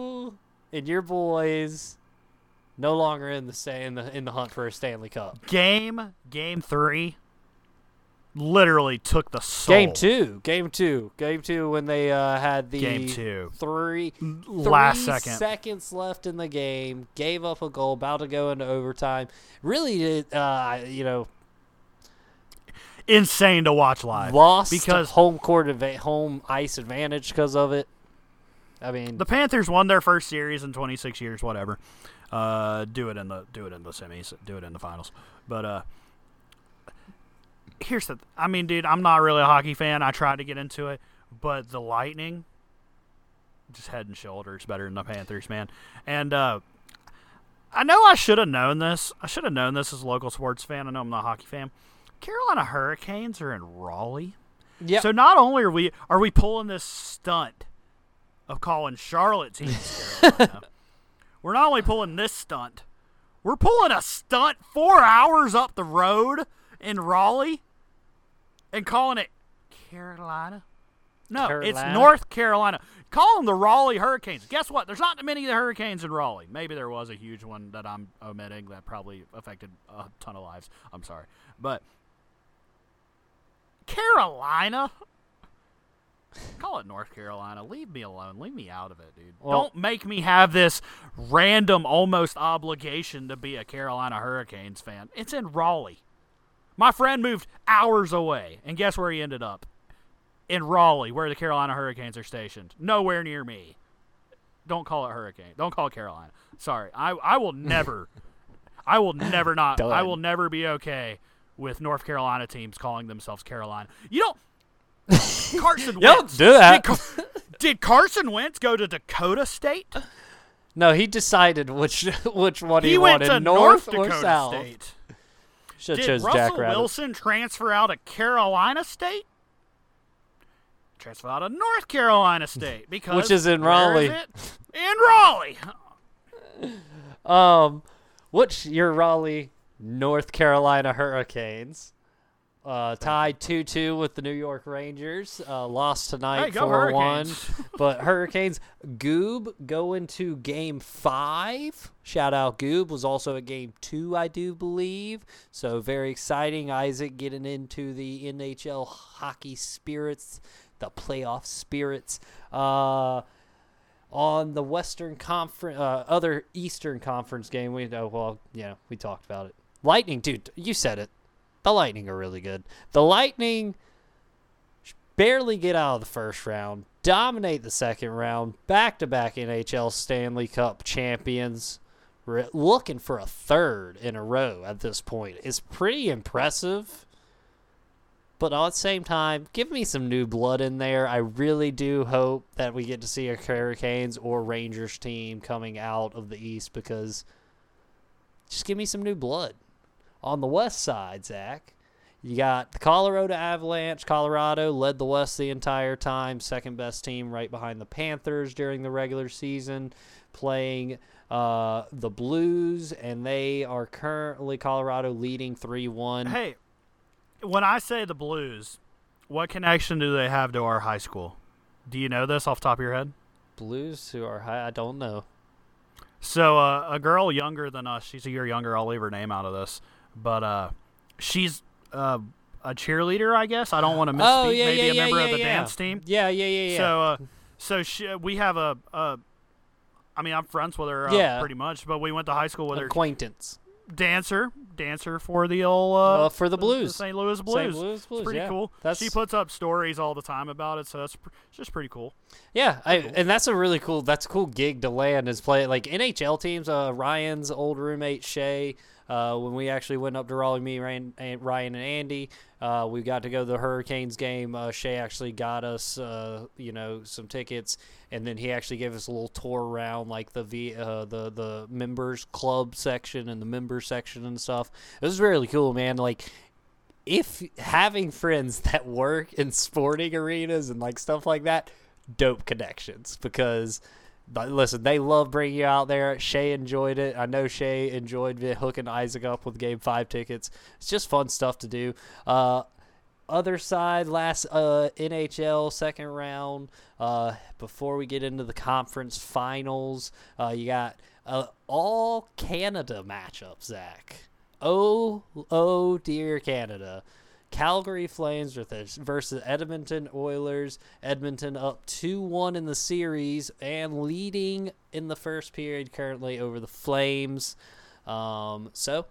and your boys no longer in the in the in the hunt for a Stanley Cup. Game game three literally took the soul. Game two, game two, game two. When they uh, had the Game two. three Last three second. seconds left in the game, gave up a goal, about to go into overtime. Really, uh, you know, Insane to watch live. lost because home court adva- home ice advantage because of it. I mean, the Panthers won their first series in 26 years. Whatever. Uh, do it in the do it in the semis. Do it in the finals. But uh, here's the. I mean, dude, I'm not really a hockey fan. I tried to get into it, but the Lightning, just head and shoulders better than the Panthers, man. And uh, I know I should have known this. I should have known this as a local sports fan. I know I'm not a hockey fan. Carolina Hurricanes are in Raleigh. yeah, So not only are we are we pulling this stunt of calling Charlotte teams Carolina, we're not only pulling this stunt, we're pulling a stunt four hours up the road in Raleigh and calling it Carolina. No, it's North Carolina. Call them the Raleigh Hurricanes. Guess what? There's not many of the Hurricanes in Raleigh. Maybe there was a huge one that I'm omitting that probably affected a ton of lives. I'm sorry. But Carolina? Call it North Carolina. Leave me alone. Leave me out of it, dude. Well- Don't make me have this random almost obligation to be a Carolina Hurricanes fan. It's in Raleigh. My friend moved hours away, and guess where he ended up? In Raleigh, where the Carolina Hurricanes are stationed. Nowhere near me. Don't call it Hurricane. Don't call it Carolina. Sorry. I I will never I will never not I will never be okay with North Carolina teams calling themselves Carolina. You don't Carson You don't do that. Did, Car- did Carson Wentz go to Dakota State? no, he decided which which one he, He went wanted, to north, North or Dakota south. State. Should Did chose Russell. Wilson transfer out of Carolina State? Transfer out of North Carolina State because Which is in Raleigh. is? In Raleigh. Um, which your Raleigh, North Carolina Hurricanes, uh, tied two two with the New York Rangers. Uh, lost tonight Hey, four one. But Hurricanes Goob going to game five. Shout out Goob was also at game two, I do believe. So very exciting. Isaac getting into the NHL hockey spirits, the playoff spirits. Uh, on the Western Conference, uh, other Eastern Conference game, we know. Well, yeah, we talked about it. Lightning, dude, you said it. The Lightning are really good. The Lightning barely get out of the first round, dominate the second round, back to back NHL Stanley Cup champions. We're looking for a third in a row at this point. It's pretty impressive. But at the same time, give me some new blood in there. I really do hope that we get to see a Hurricanes or Rangers team coming out of the East because just give me some new blood. On the West side, Zach, you got the Colorado Avalanche. Colorado led the West the entire time, second best team right behind the Panthers during the regular season, playing uh, the Blues, and they are currently Colorado leading 3 1. Hey, when I say the Blues, what connection do they have to our high school? Do you know this off the top of your head? Blues who are high, I don't know. So uh, a girl younger than us, she's a year younger. I'll leave her name out of this, but uh, she's uh, a cheerleader, I guess. I don't want to misspeak. Oh yeah, Maybe yeah, a yeah, member of the dance team. Yeah, yeah, yeah, yeah. So, uh, so she, we have a, a. I mean, I'm friends with her, uh, Yeah. pretty much. But we went to high school with her. acquaintance. Dancer, dancer for the old uh, Uh, for the Blues. St. Louis blues. St. Louis Blues, It's pretty cool. That's She puts up stories all the time about it, so that's pr- it's just pretty cool. Yeah, I, and that's a really cool. That's a cool gig to land is play like NHL teams. Uh, Ryan's old roommate Shay. Uh, when we actually went up to Raleigh, me, Ryan, and Ryan and Andy, uh, we got to go to the Hurricanes game. Uh, Shay actually got us, uh, you know, some tickets, and then he actually gave us a little tour around like the v, uh, the the members club section and the member section and stuff. It was really cool, man. Like if having friends that work in sporting arenas and like stuff like that dope connections because. Listen, they love bringing you out there. Shay enjoyed it. I know Shay enjoyed hooking Isaac up with Game Five tickets. It's just fun stuff to do. Uh, other side, last uh, NHL second round. Uh, before we get into the conference finals, uh, you got uh, all Canada matchup, Zach. Oh, oh dear Canada. Calgary Flames versus Edmonton Oilers. Edmonton up 2 1 in the series and leading in the first period currently over the Flames. Um, so,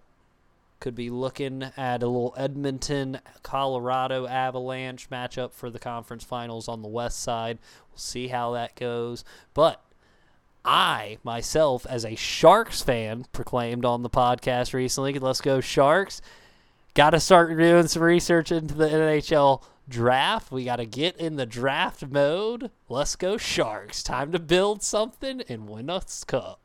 could be looking at a little Edmonton Colorado Avalanche matchup for the conference finals on the west side. We'll see how that goes. But I myself, as a Sharks fan, proclaimed on the podcast recently, let's go Sharks. Got to start doing some research into the NHL draft. We got to get in the draft mode. Let's go Sharks. Time to build something and win a cup.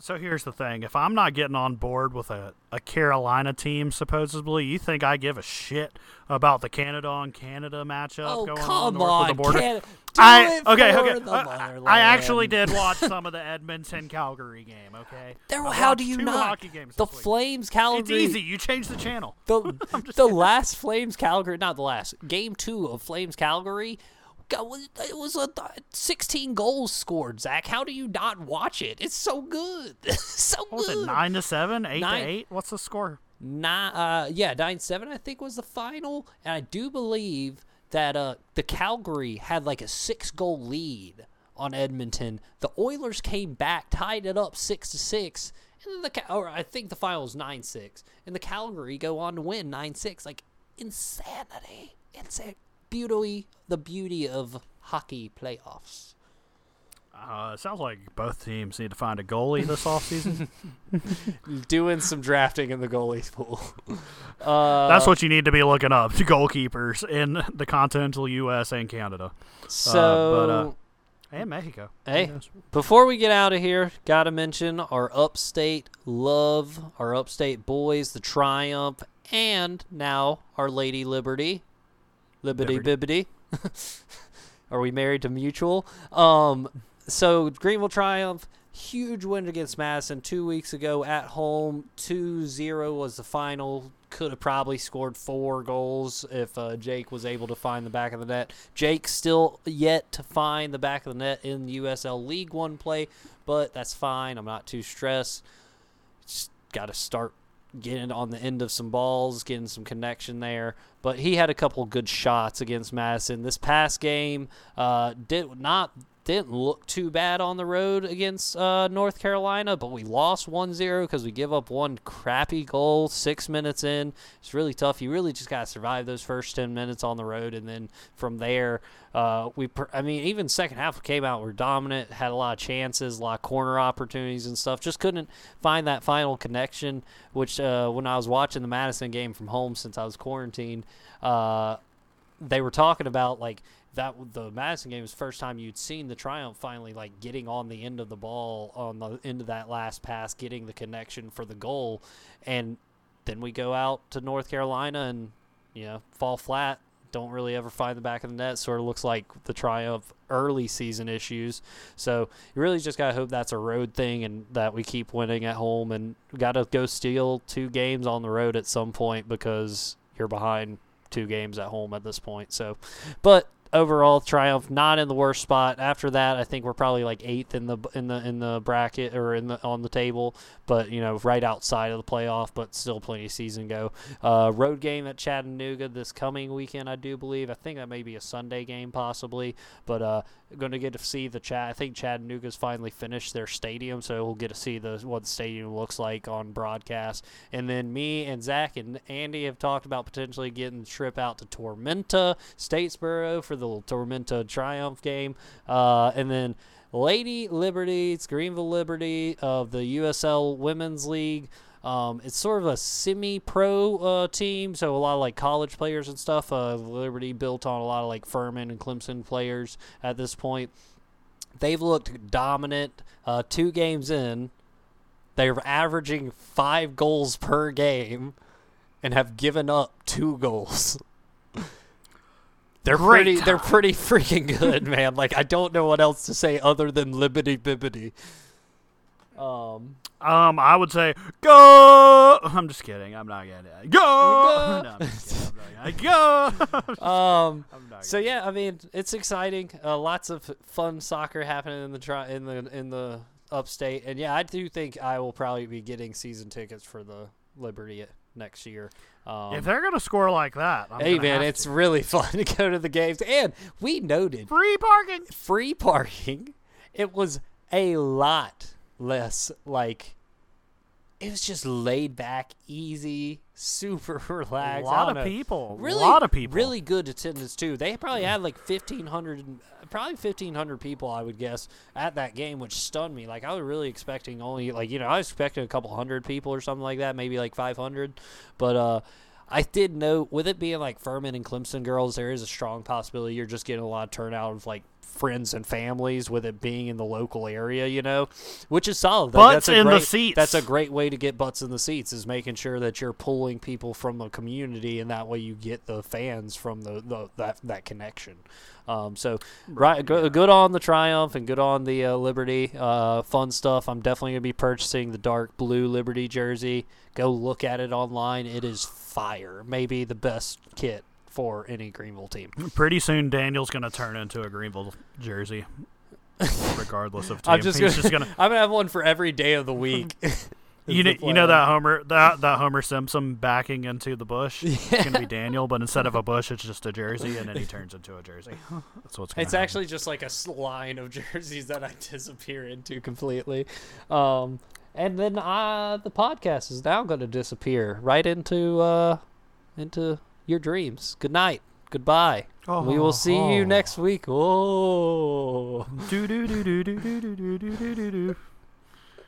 So here's the thing: if I'm not getting on board with a, a Carolina team, supposedly, you think I give a shit about the Canada on Canada matchup oh, going on north on. of the border? Can- I okay, okay. Uh. I actually did watch some of the Edmonton Calgary game. Okay, There, I how do you not? Hockey games the week. Flames It's Calgary. easy. You change the channel. The, the last Flames Calgary, not the last game two of Flames Calgary. God, It was a 16 goals scored, Zach. How do you not watch it? It's so good, so What was it? Nine to seven, eight Nine- to eight. What's the score? Nine, uh, yeah, nine seven. I think was the final, and I do believe that uh, the Calgary had like a six goal lead on Edmonton. The Oilers came back, tied it up six to six, and then the or I think the final was nine six, and the Calgary go on to win nine six. Like insanity, insane, beauty, the beauty of hockey playoffs. Uh, sounds like both teams need to find a goalie this offseason. Doing some drafting in the goalies pool. Uh, That's what you need to be looking up to goalkeepers in the continental U.S. and Canada so. but, uh, and Mexico. Hey, before we get out of here, gotta mention our upstate love, our upstate boys, the Triumph, and now our Lady Liberty, Liberty Bibbity. Are we married to mutual? Um, so Greenville Triumph, huge win against Madison two weeks ago at home. 2-0 was the final. Could have probably scored four goals if uh, Jake was able to find the back of the net. Jake still yet to find the back of the net in the USL League One play, but that's fine. I'm not too stressed. Just got to start getting on the end of some balls, getting some connection there. But he had a couple good shots against Madison this past game. Uh, did not didn't look too bad on the road against uh, North Carolina, but we lost 1-0 because we give up one crappy goal six minutes in. It's really tough. You really just got to survive those first 10 minutes on the road, and then from there, uh, we. Per- I mean, even second half we came out, we're dominant, had a lot of chances, a lot of corner opportunities and stuff. Just couldn't find that final connection. Which uh, when I was watching the Madison game from home since I was quarantined, uh, they were talking about like that the Madison game was first time you'd seen the Triumph finally like getting on the end of the ball on the end of that last pass, getting the connection for the goal, and then we go out to North Carolina and you know fall flat. Don't really ever find the back of the net. Sort of looks like the Triumph early season issues. So you really just gotta hope that's a road thing and that we keep winning at home and gotta go steal two games on the road at some point because you're behind two games at home at this point. So, but overall, Triumph not in the worst spot. After that, I think we're probably like eighth in the in the in the bracket or in the on the table, but you know right outside of the playoff, but still plenty of season go. Uh, road game at Chattanooga this coming weekend, I do believe. I think that may be a Sunday game possibly, but uh, going to get to see the chat. I think Chattanooga's finally finished their stadium, so we'll get to see the what the stadium looks like on broadcast. And then me and Zach and Andy have talked about potentially getting the trip out to Tormenta, Statesboro for the Tormenta Triumph game, uh, and then. Lady Liberty, it's Greenville Liberty of the USL Women's League. Um, it's sort of a semi-pro uh, team, so a lot of like college players and stuff. Uh, Liberty built on a lot of like Furman and Clemson players at this point. They've looked dominant. Uh, two games in, they're averaging five goals per game, and have given up two goals. They're Great pretty. They're pretty freaking good, man. Like I don't know what else to say other than libbity bibbity. Um, Um, I would say go. I'm just kidding. I'm not gonna go. No, I'm just kidding. I'm not gonna go. um. So yeah, I mean, it's exciting. Uh, lots of fun soccer happening in the tri- in the in the upstate, and yeah, I do think I will probably be getting season tickets for the Liberty next year. Um, if they're gonna score like that, I'm hey man, it's to. really fun to go to the games, and we noted free parking. free parking. It was a lot less like. It was just laid back, easy, super relaxed. I lot of people. Really, a lot of people. Really good attendance too. They probably had like fifteen hundred, probably fifteen hundred people, I would guess, at that game, which stunned me. Like I was really expecting only like you know I was expecting a couple hundred people or something like that, maybe like five hundred, but uh. I did note with it being like Furman and Clemson girls, there is a strong possibility you're just getting a lot of turnout of like friends and families with it being in the local area, you know, which is solid. Like, Butts that's a in the great, seats. That's a great way to get butts in the seats is making sure that you're pulling people from the community, and that way you get the fans from the, the that that connection. Um, so right, go, good on the Triumph and good on the uh, Liberty. Uh, fun stuff. I'm definitely gonna be purchasing the dark blue Liberty jersey. Go look at it online. It is fire. Maybe the best kit for any Greenville team. Pretty soon, Daniel's gonna turn into a Greenville jersey, regardless of team. I'm just He's gonna, just gonna. I'm gonna have one for every day of the week. You know, you know that Homer that that Homer Simpson backing into the bush. It's gonna be Daniel, but instead of a bush, it's just a jersey, and then he turns into a jersey. That's what's. It's happen. actually just like a line of jerseys that I disappear into completely. Um, and then uh, the podcast is now going to disappear right into uh, into your dreams. Good night. Goodbye. we will see you Oh. next week. Oh.